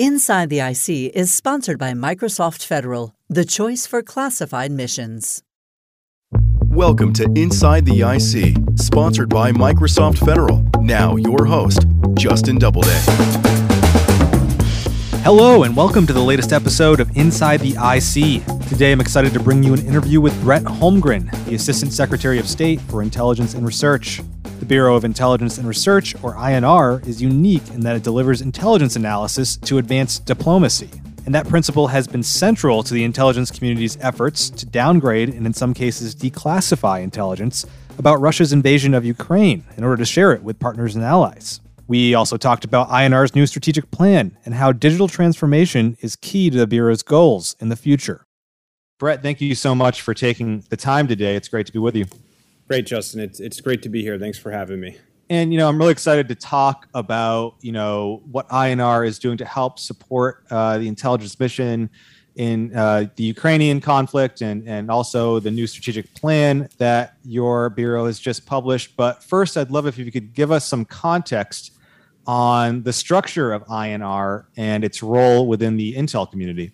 Inside the IC is sponsored by Microsoft Federal, the choice for classified missions. Welcome to Inside the IC, sponsored by Microsoft Federal. Now, your host, Justin Doubleday. Hello, and welcome to the latest episode of Inside the IC. Today, I'm excited to bring you an interview with Brett Holmgren, the Assistant Secretary of State for Intelligence and Research. The Bureau of Intelligence and Research, or INR, is unique in that it delivers intelligence analysis to advance diplomacy. And that principle has been central to the intelligence community's efforts to downgrade and, in some cases, declassify intelligence about Russia's invasion of Ukraine in order to share it with partners and allies. We also talked about INR's new strategic plan and how digital transformation is key to the Bureau's goals in the future. Brett, thank you so much for taking the time today. It's great to be with you. Great, Justin. It's it's great to be here. Thanks for having me. And you know, I'm really excited to talk about you know what INR is doing to help support uh, the intelligence mission in uh, the Ukrainian conflict, and and also the new strategic plan that your bureau has just published. But first, I'd love if you could give us some context on the structure of INR and its role within the intel community.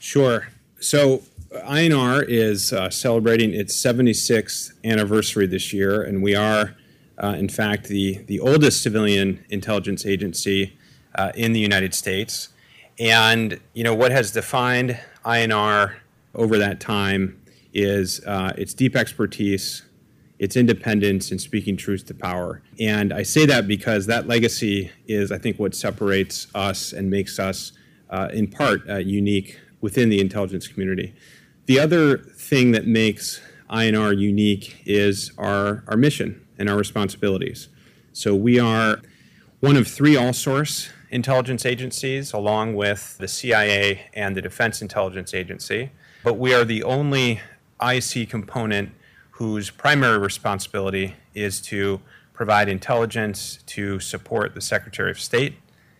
Sure. So INR is uh, celebrating its 76th anniversary this year, and we are, uh, in fact, the, the oldest civilian intelligence agency uh, in the United States. And you know what has defined INR over that time is uh, its deep expertise, its independence, and speaking truth to power. And I say that because that legacy is, I think, what separates us and makes us, uh, in part, uh, unique within the intelligence community. The other thing that makes INR unique is our, our mission and our responsibilities. So we are one of three all source intelligence agencies, along with the CIA and the Defense Intelligence Agency. But we are the only IC component whose primary responsibility is to provide intelligence to support the Secretary of State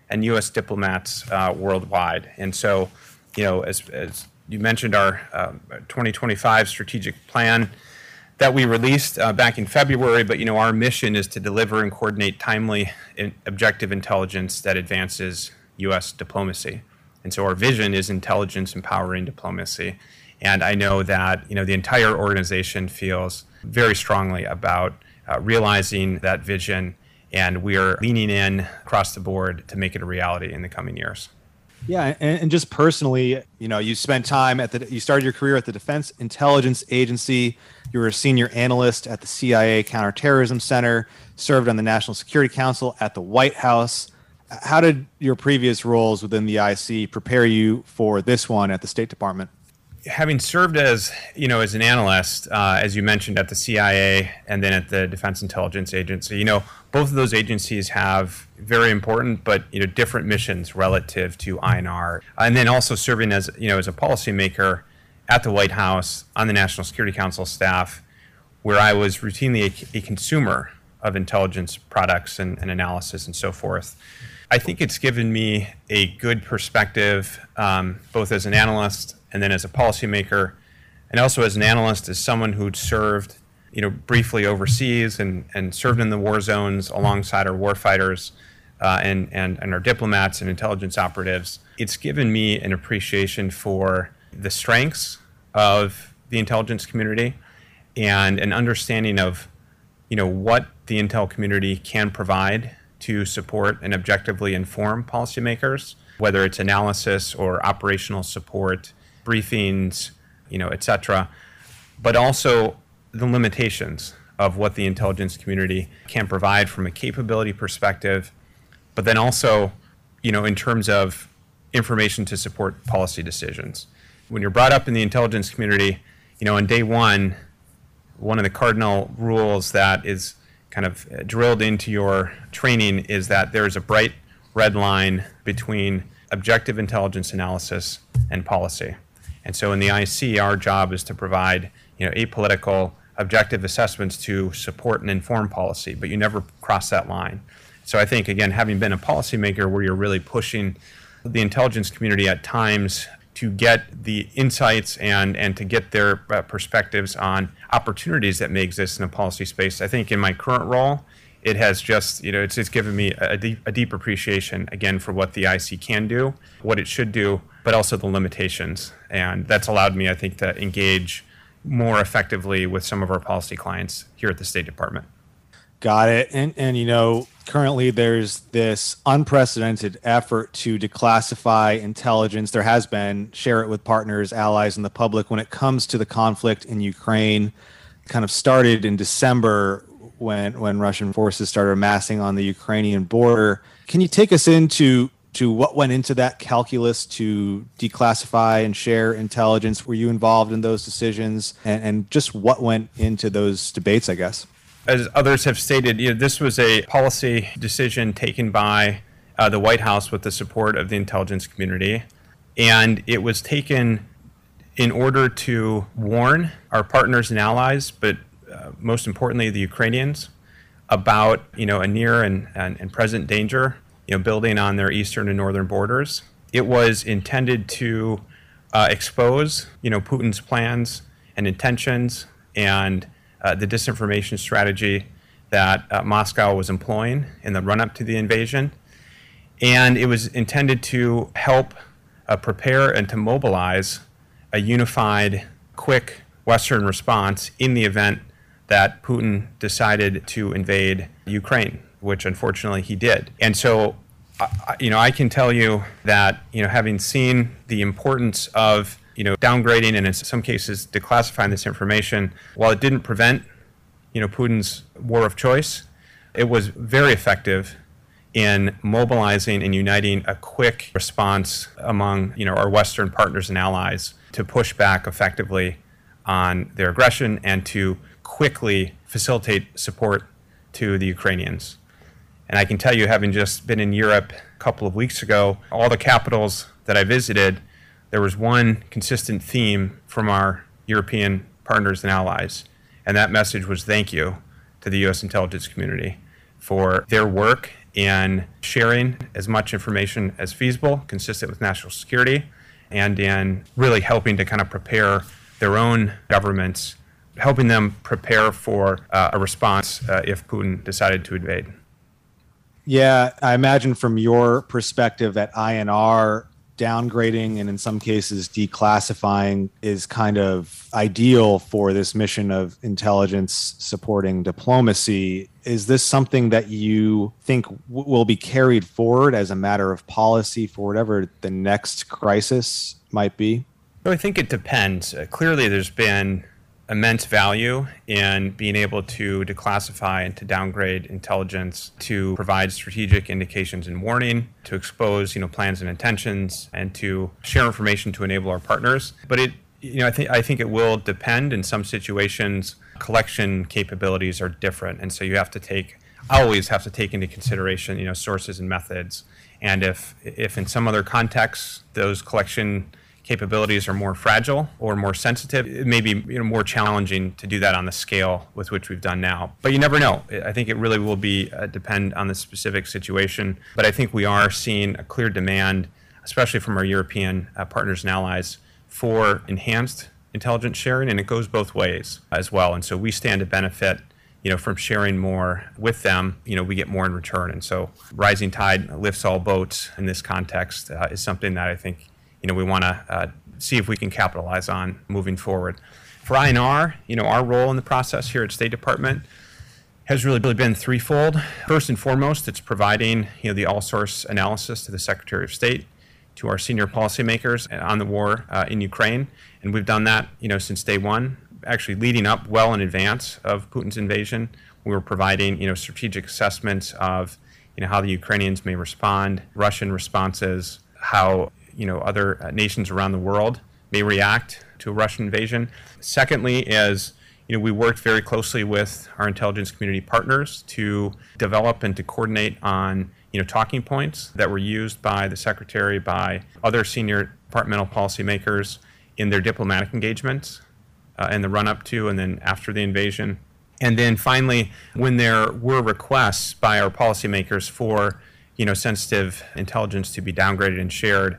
and U.S. diplomats uh, worldwide. And so, you know, as, as you mentioned our um, 2025 strategic plan that we released uh, back in February, but you know our mission is to deliver and coordinate timely objective intelligence that advances U.S. diplomacy. And so our vision is intelligence empowering diplomacy. And I know that you know the entire organization feels very strongly about uh, realizing that vision, and we are leaning in across the board to make it a reality in the coming years. Yeah, and, and, just personally, you know, you spent time at the you started your career at the Defense Intelligence Agency. You were a senior analyst at the CIA Counterterrorism Center, served on the National Security Council at the White House. How did your previous roles within the IC prepare you for this one at the State Department? Having served as you know as an analyst, uh, as you mentioned at the CIA and then at the Defense Intelligence Agency, you know both of those agencies have very important but you know different missions relative to INR, and then also serving as you know as a policymaker at the White House on the National Security Council staff, where I was routinely a, a consumer of intelligence products and, and, analysis and so forth. I think it's given me a good perspective, um, both as an analyst and then as a policymaker, and also as an analyst, as someone who'd served, you know, briefly overseas and, and served in the war zones alongside our warfighters uh, and, and, and our diplomats and intelligence operatives. It's given me an appreciation for the strengths of the intelligence community and an understanding of, you know, what the intel community can provide to support and objectively inform policymakers, whether it's analysis or operational support briefings, you know, et cetera, but also the limitations of what the intelligence community can provide from a capability perspective, but then also, you know, in terms of information to support policy decisions. When you're brought up in the intelligence community, you know, on day one, one of the cardinal rules that is kind of drilled into your training is that there is a bright red line between objective intelligence analysis and policy. And so in the IC, our job is to provide you know, apolitical, objective assessments to support and inform policy, but you never cross that line. So I think, again, having been a policymaker where you're really pushing the intelligence community at times to get the insights and, and to get their uh, perspectives on opportunities that may exist in a policy space, I think in my current role, it has just, you know, it's, it's given me a deep, a deep appreciation, again, for what the IC can do, what it should do, but also the limitations. And that's allowed me, I think, to engage more effectively with some of our policy clients here at the State Department. Got it. And and you know, currently there's this unprecedented effort to declassify intelligence. There has been share it with partners, allies, and the public when it comes to the conflict in Ukraine. Kind of started in December when when Russian forces started amassing on the Ukrainian border. Can you take us into to what went into that calculus to declassify and share intelligence? Were you involved in those decisions, and, and just what went into those debates? I guess as others have stated, you know, this was a policy decision taken by uh, the White House with the support of the intelligence community, and it was taken in order to warn our partners and allies, but most importantly, the Ukrainians, about you know a near and, and, and present danger, you know, building on their eastern and northern borders. It was intended to uh, expose you know Putin's plans and intentions and uh, the disinformation strategy that uh, Moscow was employing in the run up to the invasion. And it was intended to help uh, prepare and to mobilize a unified, quick Western response in the event that Putin decided to invade Ukraine, which unfortunately he did. And so, you know, I can tell you that, you know, having seen the importance of you know, downgrading and in some cases declassifying this information, while it didn't prevent, you know, Putin's war of choice, it was very effective in mobilizing and uniting a quick response among, you know, our Western partners and allies to push back effectively on their aggression and to quickly facilitate support to the Ukrainians. And I can tell you, having just been in Europe a couple of weeks ago, all the capitals that I visited there was one consistent theme from our European partners and allies, and that message was thank you to the U.S. intelligence community for their work in sharing as much information as feasible, consistent with national security, and in really helping to kind of prepare their own governments, helping them prepare for uh, a response uh, if Putin decided to invade. Yeah, I imagine from your perspective at INR, downgrading and in some cases declassifying is kind of ideal for this mission of intelligence supporting diplomacy. Is this something that you think w- will be carried forward as a matter of policy for whatever the next crisis might be? Well, I think it depends. Uh, clearly, there's been immense value in being able to declassify and to downgrade intelligence to provide strategic indications and warning to expose you know plans and intentions and to share information to enable our partners. But it you know i think i think it will depend. In some situations collection capabilities are different. And so you have to take always have to take into consideration you know sources and methods. And if if in some other contexts those collection capabilities are more fragile or more sensitive, it may be you know, more challenging to do that on the scale with which we've done now. But you never know. I think it really will be uh, depend on the specific situation. But I think we are seeing a clear demand, especially from our European uh, partners and allies, for enhanced intelligence sharing, and it goes both ways as well. And so we stand to benefit you know, from sharing more with them, you know, we get more in return. And so rising tide lifts all boats in this context uh, is something that I think you know, we want to uh, see if we can capitalize on moving forward. For INR, you know, our role in the process here at State Department has really, really been threefold. First and foremost, it's providing you know the all source analysis to the Secretary of State, to our senior policymakers on the war uh, in Ukraine, and we've done that you know since day one. Actually, leading up well in advance of Putin's invasion, we were providing you know strategic assessments of you know how the Ukrainians may respond, Russian responses, how you know other uh, nations around the world may react to a Russian invasion. Secondly, is you know we worked very closely with our intelligence community partners to develop and to coordinate on you know talking points that were used by the secretary, by other senior departmental policymakers in their diplomatic engagements uh, in the run up to and then after the invasion. And then finally, when there were requests by our policymakers for you know sensitive intelligence to be downgraded and shared,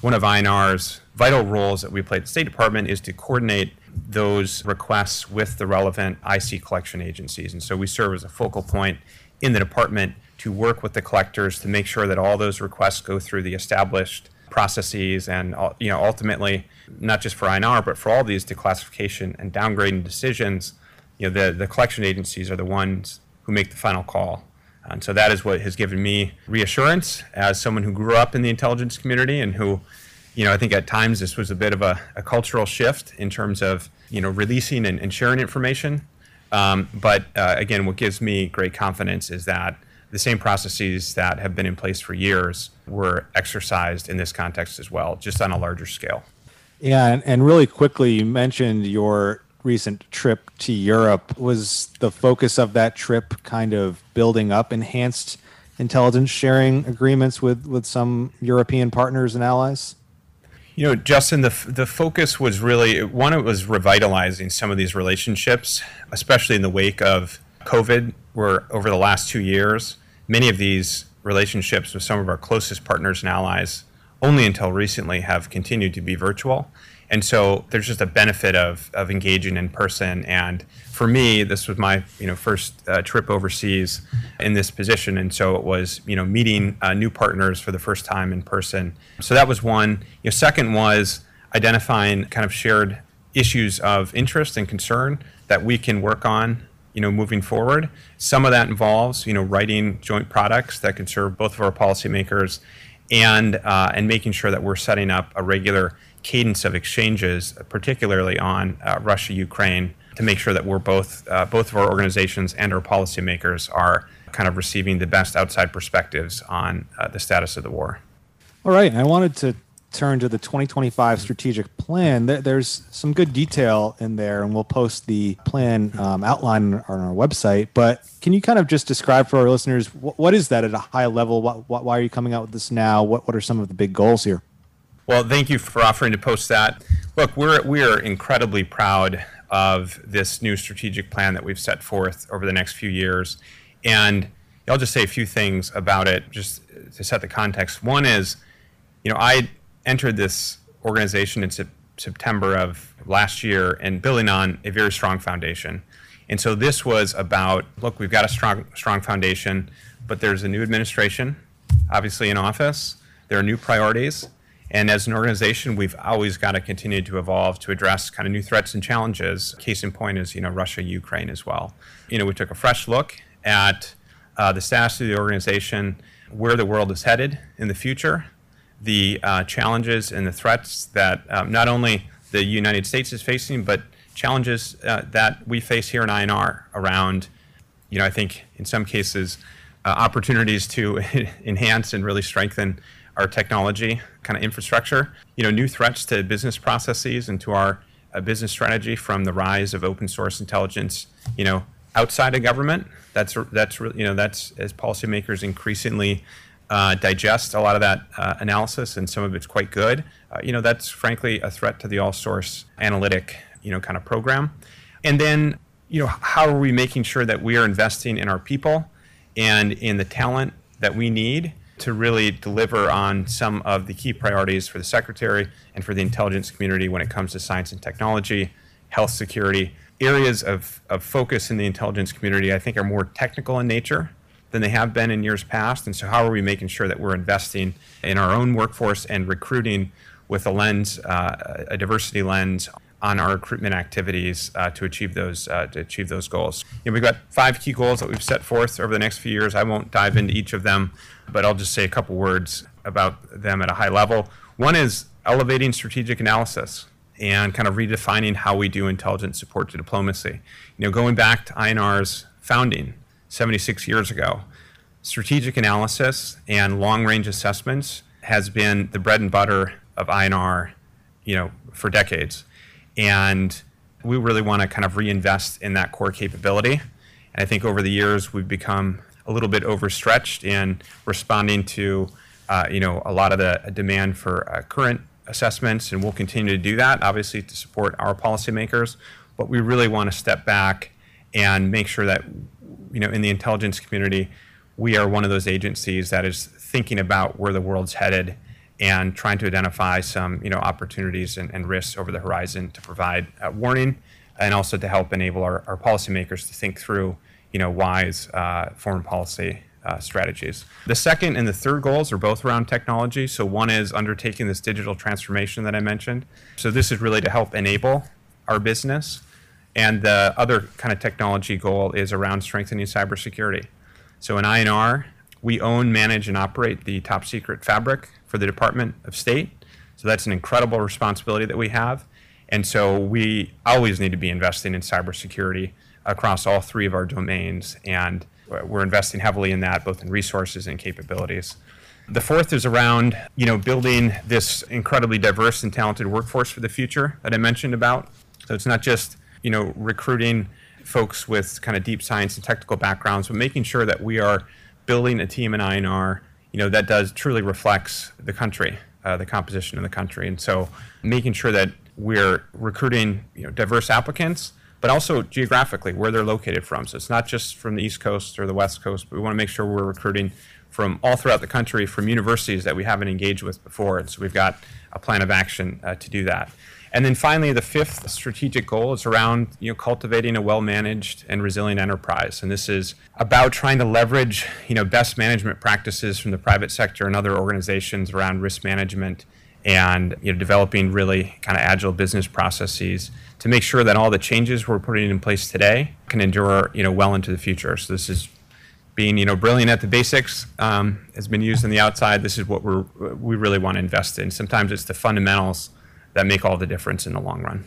one of INR's vital roles that we play at the State Department is to coordinate those requests with the relevant IC collection agencies. And so we serve as a focal point in the department to work with the collectors to make sure that all those requests go through the established processes and uh, you know ultimately not just for INR but for all these declassification and downgrading decisions you know the the collection agencies are the ones who make the final call and so that is what has given me reassurance as someone who grew up in the intelligence community and who you know I think at times this was a bit of a, a cultural shift in terms of you know releasing and, and sharing information um, but uh, again what gives me great confidence is that the same processes that have been in place for years were exercised in this context as well, just on a larger scale. Yeah, and, and really quickly, you mentioned your recent trip to Europe. Was the focus of that trip kind of building up enhanced intelligence sharing agreements with, with some European partners and allies? You know, Justin, the, the focus was really one, it was revitalizing some of these relationships, especially in the wake of COVID, where over the last two years, many of these relationships with some of our closest partners and allies only until recently have continued to be virtual. And so there's just a benefit of, of engaging in person. And for me, this was my you know first uh, trip overseas in this position, and so it was you know meeting uh, new partners for the first time in person. So that was one. You know, second was identifying kind of shared issues of interest and concern that we can work on you know, moving forward. Some of that involves, you know, writing joint products that can serve both of our policymakers, and uh, and making sure that we're setting up a regular cadence of exchanges, particularly on uh, Russia, Ukraine, to make sure that we're both uh, both of our organizations and our policymakers are kind of receiving the best outside perspectives on uh, the status of the war. All right, I wanted to turn to the 2025 strategic plan, there's some good detail in there, and we'll post the plan um, outline on our website. But can you kind of just describe for our listeners what is that at a high level? What, what, why are you coming out with this now? What, what are some of the big goals here? Well, thank you for offering to post that. Look, we're we are incredibly proud of this new strategic plan that we've set forth over the next few years, and I'll just say a few things about it just to set the context. One is, you know, I entered this organization in September of last year and building on a very strong foundation. And so this was about look, we've got a strong, strong foundation, but there's a new administration, obviously in office. There are new priorities. And as an organization, we've always got to continue to evolve to address kind of new threats and challenges. Case in point is, you know, Russia, Ukraine as well. You know, we took a fresh look at uh, the status of the organization, where the world is headed in the future, the uh, challenges and the threats that um, not only the United States is facing, but challenges uh, that we face here in INR around, you know, I think in some cases, uh, opportunities to enhance and really strengthen our technology kind of infrastructure. You know, new threats to business processes and to our uh, business strategy from the rise of open source intelligence. You know, outside of government. That's that's you know that's as policymakers increasingly uh, digest a lot of that uh, analysis, and some of it's quite good. Uh, you know, that's frankly a threat to the all source analytic, you know, kind of program. And then, you know, how are we making sure that we are investing in our people and in the talent that we need to really deliver on some of the key priorities for the secretary and for the intelligence community when it comes to science and technology, health security. Areas of, of focus in the intelligence community, I think, are more technical in nature than they have been in years past. And so, how are we making sure that we're investing in our own workforce and recruiting with a lens, uh, a diversity lens on our recruitment activities uh, to achieve those uh, to achieve those goals? You know, we've got five key goals that we've set forth over the next few years. I won't dive into each of them, but I'll just say a couple words about them at a high level. One is elevating strategic analysis and kind of redefining how we do intelligence support to diplomacy. You know, going back to INR's founding 76 years ago. Strategic analysis and long range assessments has been the bread and butter of INR, you know, for decades. And we really want to kind of reinvest in that core capability. And I think over the years we've become a little bit overstretched in responding to, uh, you know, a lot of the demand for uh, current assessments, and we'll continue to do that, obviously, to support our policymakers. But we really want to step back and make sure that you know, in the intelligence community, we are one of those agencies that is thinking about where the world's headed and trying to identify some, you know, opportunities and, and risks over the horizon to provide uh, warning and also to help enable our, our policymakers to think through, you know, wise uh, foreign policy uh, strategies. The second and the third goals are both around technology. So one is undertaking this digital transformation that I mentioned. So this is really to help enable our business. And the other kind of technology goal is around strengthening cybersecurity. So in INR, we own, manage, and operate the top secret fabric for the Department of State. So that's an incredible responsibility that we have. And so we always need to be investing in cybersecurity across all three of our domains. And we're investing heavily in that, both in resources and capabilities. The fourth is around, you know, building this incredibly diverse and talented workforce for the future that I mentioned about. So it's not just, you know, recruiting folks with kind of deep science and technical backgrounds, but making sure that we are building a team in INR, you know, that does truly reflects the country, uh, the composition of the country. And so making sure that we're recruiting, you know, diverse applicants but also geographically where they're located from. So it's not just from the East Coast or the West Coast, but we want to make sure we're recruiting from all throughout the country from universities that we haven't engaged with before. And so we've got a plan of action uh, to do that. And then finally, the fifth strategic goal is around you know, cultivating a well-managed and resilient enterprise. And this is about trying to leverage you know, best management practices from the private sector and other organizations around risk management and you know, developing really kind of agile business processes to make sure that all the changes we're putting in place today can endure you know, well into the future. So this is being you know brilliant at the basics um, has been used on the outside. This is what we're we really want to invest in. Sometimes it's the fundamentals that make all the difference in the long run.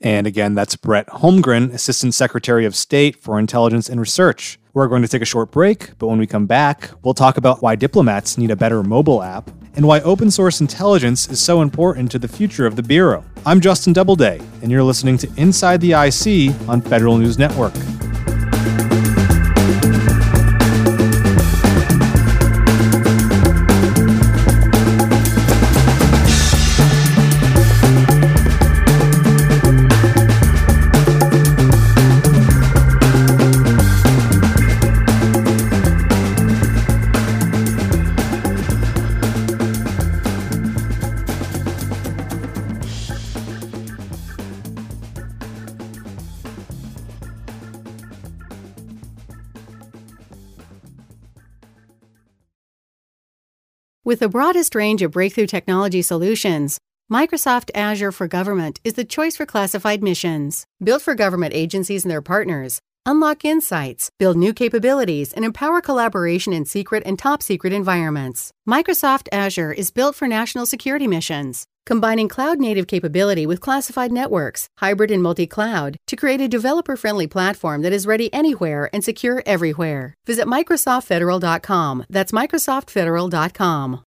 And again, that's Brett Holmgren, Assistant Secretary of State for Intelligence and Research. We're going to take a short break, but when we come back, we'll talk about why diplomats need a better mobile app and why open source intelligence is so important to the future of the Bureau. I'm Justin Doubleday, and you're listening to Inside the IC on Federal News Network. The broadest range of breakthrough technology solutions, Microsoft Azure for Government is the choice for classified missions. Built for government agencies and their partners, unlock insights, build new capabilities, and empower collaboration in secret and top secret environments. Microsoft Azure is built for national security missions, combining cloud native capability with classified networks, hybrid and multi cloud, to create a developer friendly platform that is ready anywhere and secure everywhere. Visit MicrosoftFederal.com. That's MicrosoftFederal.com.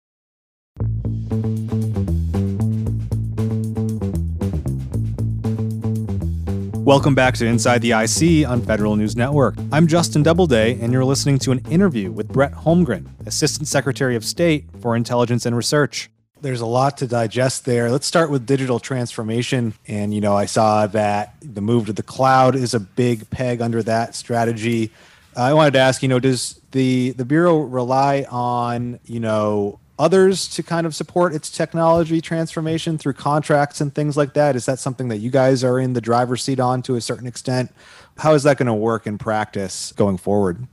Welcome back to Inside the IC on Federal News Network. I'm Justin Doubleday, and you're listening to an interview with Brett Holmgren, Assistant Secretary of State for Intelligence and Research. There's a lot to digest there. Let's start with digital transformation. And, you know, I saw that the move to the cloud is a big peg under that strategy. I wanted to ask, you know, does the the Bureau rely on, you know, others to kind of support its technology transformation through contracts and things like that? Is that something that you guys are in the driver's seat on to a certain extent? How is that going to work in practice going forward?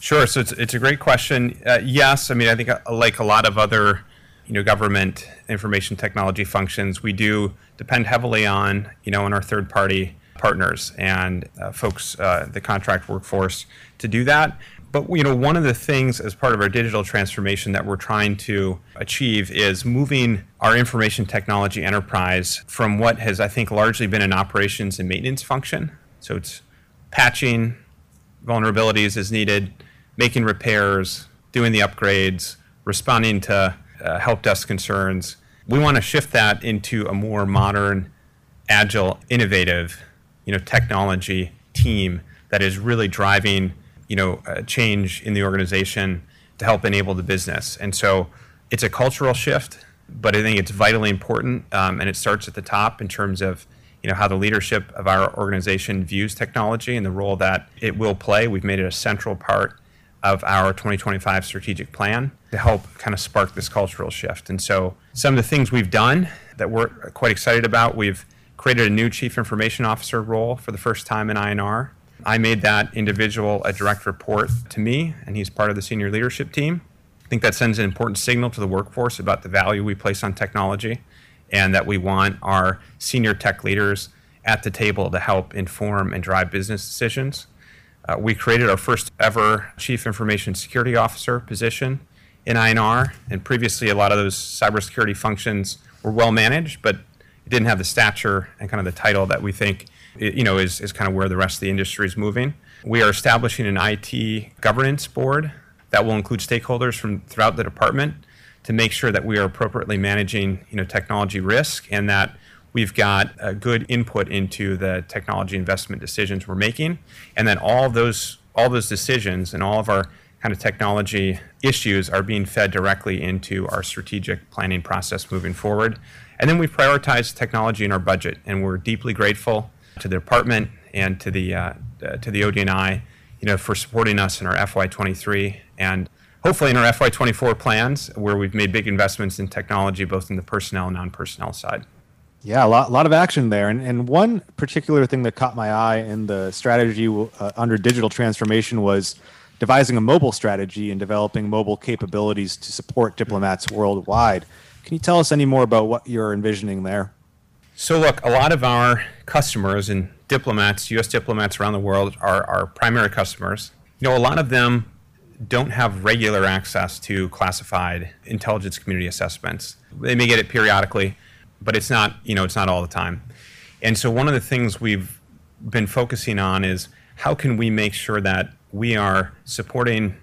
Sure. So it's, it's a great question. Uh, yes. I mean, I think uh, like a lot of other you know government information technology functions, we do depend heavily on you know on our third party partners and uh, folks, uh, the contract workforce, to do that. But you know, one of the things as part of our digital transformation that we're trying to achieve is moving our information technology enterprise from what has, I think, largely been an operations and maintenance function. So it's patching vulnerabilities as needed, making repairs, doing the upgrades, responding to uh, help desk concerns. We want to shift that into a more modern, agile, innovative, you know, technology team that is really driving you know, change in the organization to help enable the business. And so it's a cultural shift, but I think it's vitally important, um, and it starts at the top in terms of you know how the leadership of our organization views technology and the role that it will play. We've made it a central part of our 2025 strategic plan to help kind of spark this cultural shift. And so some of the things we've done that we're quite excited about, we've created a new chief information officer role for the first time in INR I made that individual a direct report to me, and he's part of the senior leadership team. I think that sends an important signal to the workforce about the value we place on technology and that we want our senior tech leaders at the table to help inform and drive business decisions. Uh, we created our first ever Chief Information Security Officer position in INR, and previously a lot of those cybersecurity functions were well managed, but it didn't have the stature and kind of the title that we think you know, is, is kind of where the rest of the industry is moving. We are establishing an IT governance board that will include stakeholders from throughout the department to make sure that we are appropriately managing, you know, technology risk and that we've got a good input into the technology investment decisions we're making, and then all those all those decisions and all of our kind of technology issues are being fed directly into our strategic planning process moving forward. And then we prioritize technology in our budget, and we're deeply grateful to the department and to the uh, uh, to the ODNI, you know, for supporting us in our FY23 and hopefully in our FY24 plans, where we've made big investments in technology, both in the personnel and non-personnel side. Yeah, a lot, lot of action there. And, and one particular thing that caught my eye in the strategy uh, under digital transformation was devising a mobile strategy and developing mobile capabilities to support diplomats worldwide. Can you tell us any more about what you're envisioning there? So, look, a lot of our customers and diplomats, U.S. diplomats around the world, are our primary customers. You know, a lot of them don't have regular access to classified intelligence community assessments. They may get it periodically, but it's not, you know, it's not all the time. And so, one of the things we've been focusing on is how can we make sure that we are supporting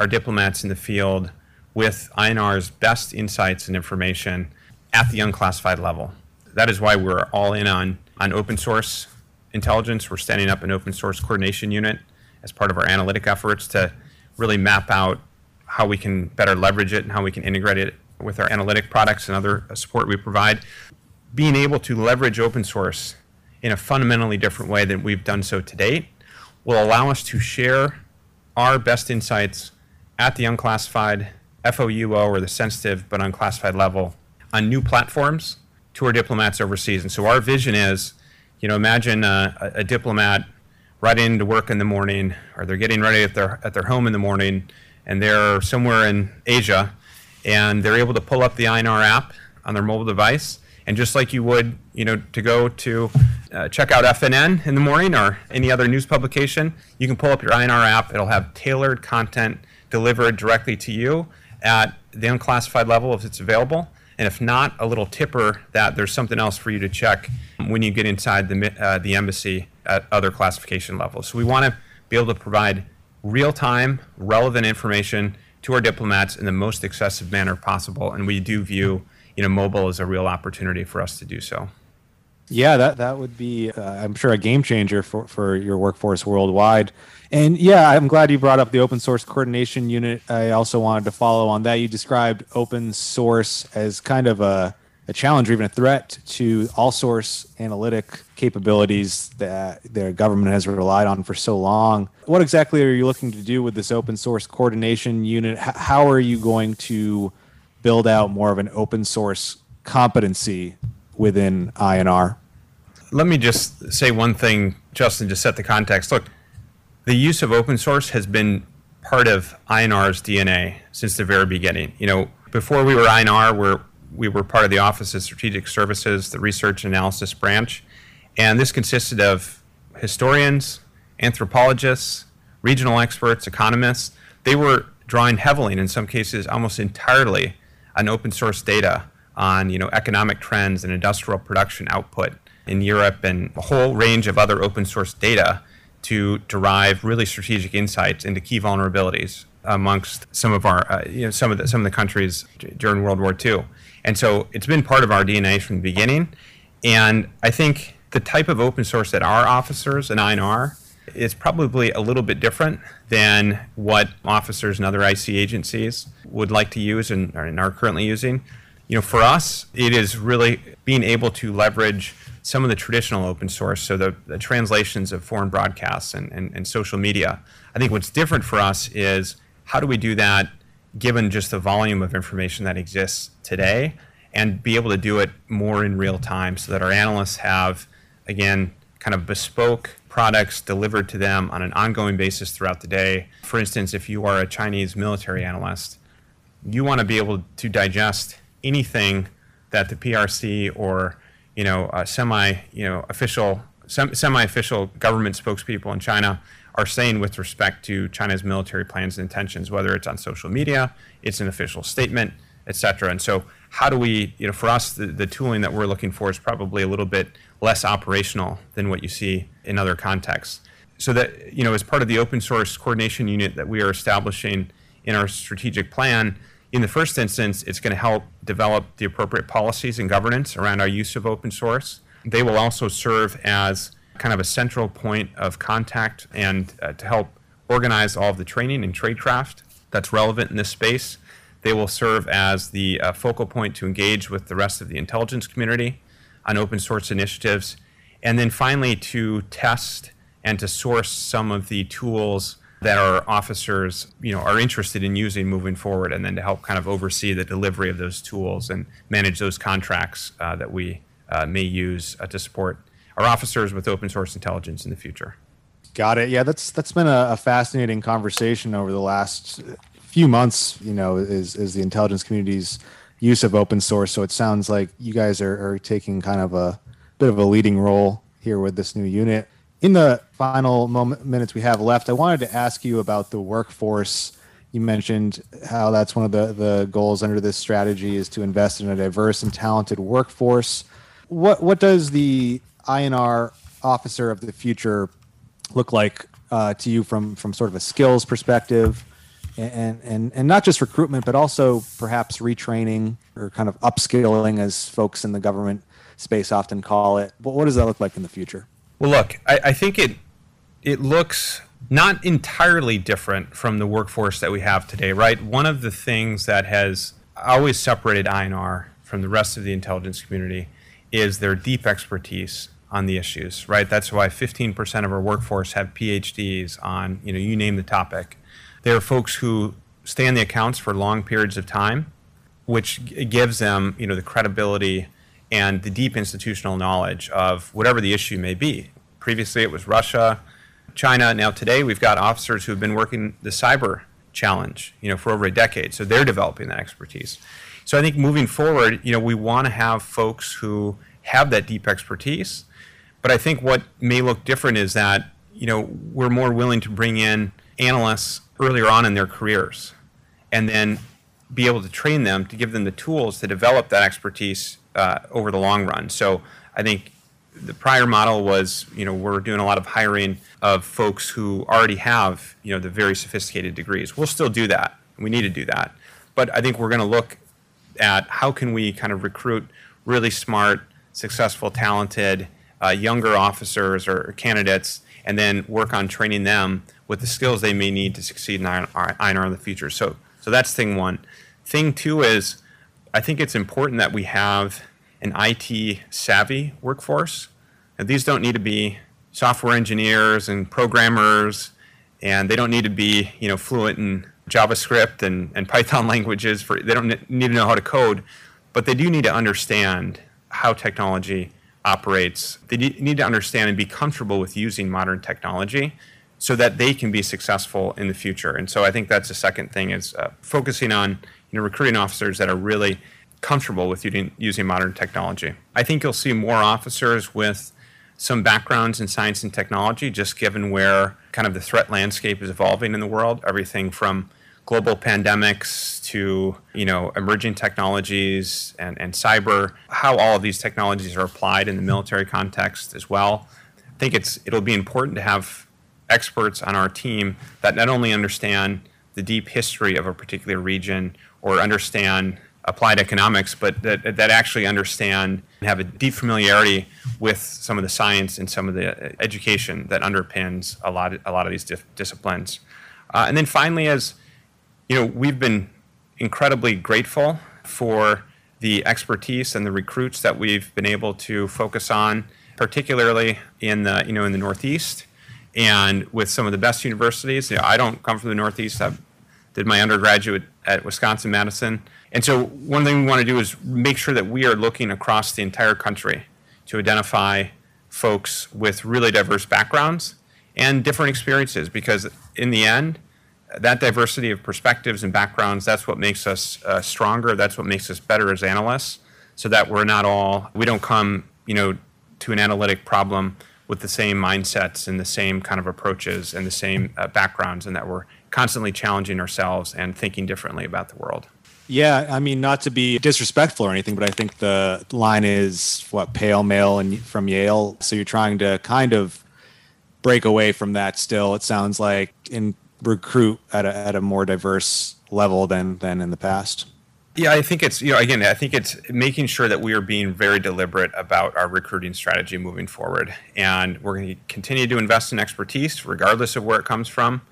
our diplomats in the field with INR's best insights and information at the unclassified level that is why we're all in on, on open source intelligence. We're standing up an open source coordination unit as part of our analytic efforts to really map out how we can better leverage it and how we can integrate it with our analytic products and other support we provide. Being able to leverage open source in a fundamentally different way than we've done so to date will allow us to share our best insights at the unclassified FOUO or the sensitive but unclassified level on new platforms to our diplomats overseas. And so our vision is, you know, imagine a, a diplomat riding into work in the morning, or they're getting ready at their at their home in the morning, and they're somewhere in Asia, and they're able to pull up the INR app on their mobile device, and just like you would, you know, to go to uh, check out FNN in the morning or any other news publication, you can pull up your INR app. It'll have tailored content delivered directly to you at the unclassified level if it's available and if not, a little tipper that there's something else for you to check when you get inside the, uh, the embassy at other classification levels. So we want to be able to provide real time, relevant information to our diplomats in the most accessible manner possible, and we do view you know mobile as a real opportunity for us to do so. Yeah, that that would be, uh, I'm sure, a game changer for for your workforce worldwide. And yeah, I'm glad you brought up the open source coordination unit. I also wanted to follow on that. You described open source as kind of a, a challenge or even a threat to all source analytic capabilities that the government has relied on for so long. What exactly are you looking to do with this open source coordination unit? How are you going to build out more of an open source competency within INR? Let me just say one thing, Justin, to set the context. Look, the use of open source has been part of INR's DNA since the very beginning. You know, before we were INR, we're, we were part of the Office of Strategic Services, the Research Analysis branch, and this consisted of historians, anthropologists, regional experts, economists. They were drawing heavily, and in some cases, almost entirely, on open source data on you know economic trends and industrial production output in Europe and a whole range of other open source data to derive really strategic insights into key vulnerabilities amongst some of our, uh, you know, some of the some of the countries during World War II. And so it's been part of our DNA from the beginning. And I think the type of open source that our officers and INR is probably a little bit different than what officers and other IC agencies would like to use and, and are currently using. You know, for us, it is really being able to leverage some of the traditional open source, so the, the translations of foreign broadcasts and, and, and, social media. I think what's different for us is how do we do that given just the volume of information that exists today and be able to do it more in real time so that our analysts have, again, kind of bespoke products delivered to them on an ongoing basis throughout the day. For instance, if you are a Chinese military analyst, you want to be able to digest anything that the PRC or you know semi you know official semi official government spokespeople in China are saying with respect to China's military plans and intentions, whether it's on social media, it's an official statement, et cetera. And so, how do we, you know, for us, the, the tooling that we're looking for is probably a little bit less operational than what you see in other contexts. So that, you know, as part of the open source coordination unit that we are establishing in our strategic plan, in the first instance, it's going to help develop the appropriate policies and governance around our use of open source. They will also serve as kind of a central point of contact and uh, to help organize all of the training and tradecraft that's relevant in this space. They will serve as the uh, focal point to engage with the rest of the intelligence community on open source initiatives. And then finally, to test and to source some of the tools that our officers you know, are interested in using moving forward, and then to help kind of oversee the delivery of those tools and manage those contracts uh, that we uh, may use uh, to support our officers with open source intelligence in the future. Got it. Yeah, that's that's been a, a fascinating conversation over the last few months. You know, is is the intelligence community's use of open source. So it sounds like you guys are, are taking kind of a bit of a leading role here with this new unit. In the final moment, minutes we have left, I wanted to ask you about the workforce. You mentioned how that's one of the, the goals under this strategy is to invest in a diverse and talented workforce. What what does the INR officer of the future look like uh, to you from from sort of a skills perspective, and and and not just recruitment, but also perhaps retraining or kind of upskilling, as folks in the government space often call it. But what does that look like in the future? Well, look, I, I think it it looks not entirely different from the workforce that we have today, right? One of the things that has always separated INR from the rest of the intelligence community is their deep expertise on the issues, right? That's why 15% of our workforce have PhDs on, you know, you name the topic. There are folks who stay on the accounts for long periods of time, which gives them, you know, the credibility and the deep institutional knowledge of whatever the issue may be. Previously, it was Russia, China. Now today, we've got officers who have been working the cyber challenge, you know, for over a decade. So they're developing that expertise. So I think moving forward, you know, we want to have folks who have that deep expertise but I think what may look different is that you know we're more willing to bring in analysts earlier on in their careers, and then be able to train them to give them the tools to develop that expertise over the long run. So I think the prior model was you know we're doing a lot of hiring of folks who already have you know the very sophisticated degrees. We'll still do that. We need to do that, but I think we're going to look at how can we kind of recruit really smart, successful, talented uh, younger officers or candidates and then work on training them with the skills they may need to succeed in INR in the future. So, so that's thing one. Thing two is I think it's important that we have an IT savvy workforce. And these don't need to be software engineers and programmers, and they don't need to be you know fluent in JavaScript and, and Python languages. For they don't need to know how to code, but they do need to understand how technology operates, they need to understand and be comfortable with using modern technology so that they can be successful in the future. And so I think that's the second thing is uh, focusing on you know recruiting officers that are really comfortable with using, using modern technology. I think you'll see more officers with some backgrounds in science and technology, just given where kind of the threat landscape is evolving in the world. Everything from global pandemics to you know emerging technologies and, and cyber, how all of these technologies are applied in the military context as well. I think it's it'll be important to have experts on our team that not only understand the deep history of a particular region or understand applied economics, but that, that actually understand and have a deep familiarity with some of the science and some of the education that underpins a lot of, a lot of these dif- disciplines. Uh, and then finally, as you know, we've been incredibly grateful for the expertise and the recruits that we've been able to focus on, particularly in the you know in the Northeast and with some of the best universities. You know, I don't come from the Northeast. I did my undergraduate at Wisconsin Madison, and so one thing we want to do is make sure that we are looking across the entire country to identify folks with really diverse backgrounds and different experiences because in the end that diversity of perspectives and backgrounds that's what makes us uh, stronger that's what makes us better as analysts so that we're not all we don't come you know to an analytic problem with the same mindsets and the same kind of approaches and the same uh, backgrounds and that we're constantly challenging ourselves and thinking differently about the world yeah, I mean, not to be disrespectful or anything, but I think the line is what pale male and from Yale. So you're trying to kind of break away from that. Still, it sounds like in recruit at a, at a more diverse level than than in the past. Yeah, I think it's you know again I think it's making sure that we are being very deliberate about our recruiting strategy moving forward, and we're going to continue to invest in expertise regardless of where it comes from.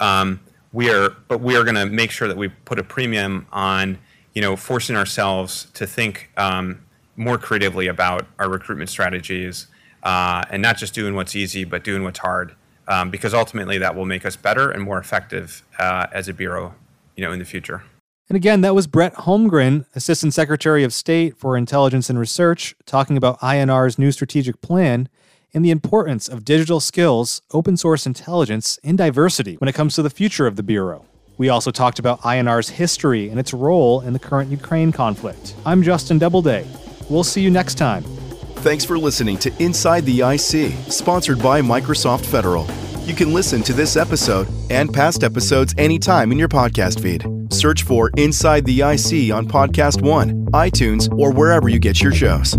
Um, we are but we are going to make sure that we put a premium on you know forcing ourselves to think um, more creatively about our recruitment strategies uh, and not just doing what's easy but doing what's hard um, because ultimately that will make us better and more effective uh, as a bureau you know in the future. And again that was brett holmgren assistant secretary of state for intelligence and research talking about inr's new strategic plan and the importance of digital skills, open source intelligence, and diversity when it comes to the future of the Bureau. We also talked about INR's history and its role in the current Ukraine conflict. I'm Justin Doubleday. We'll see you next time. Thanks for listening to Inside the IC, sponsored by Microsoft Federal. You can listen to this episode and past episodes anytime in your podcast feed. Search for Inside the IC on Podcast One, iTunes, or wherever you get your shows.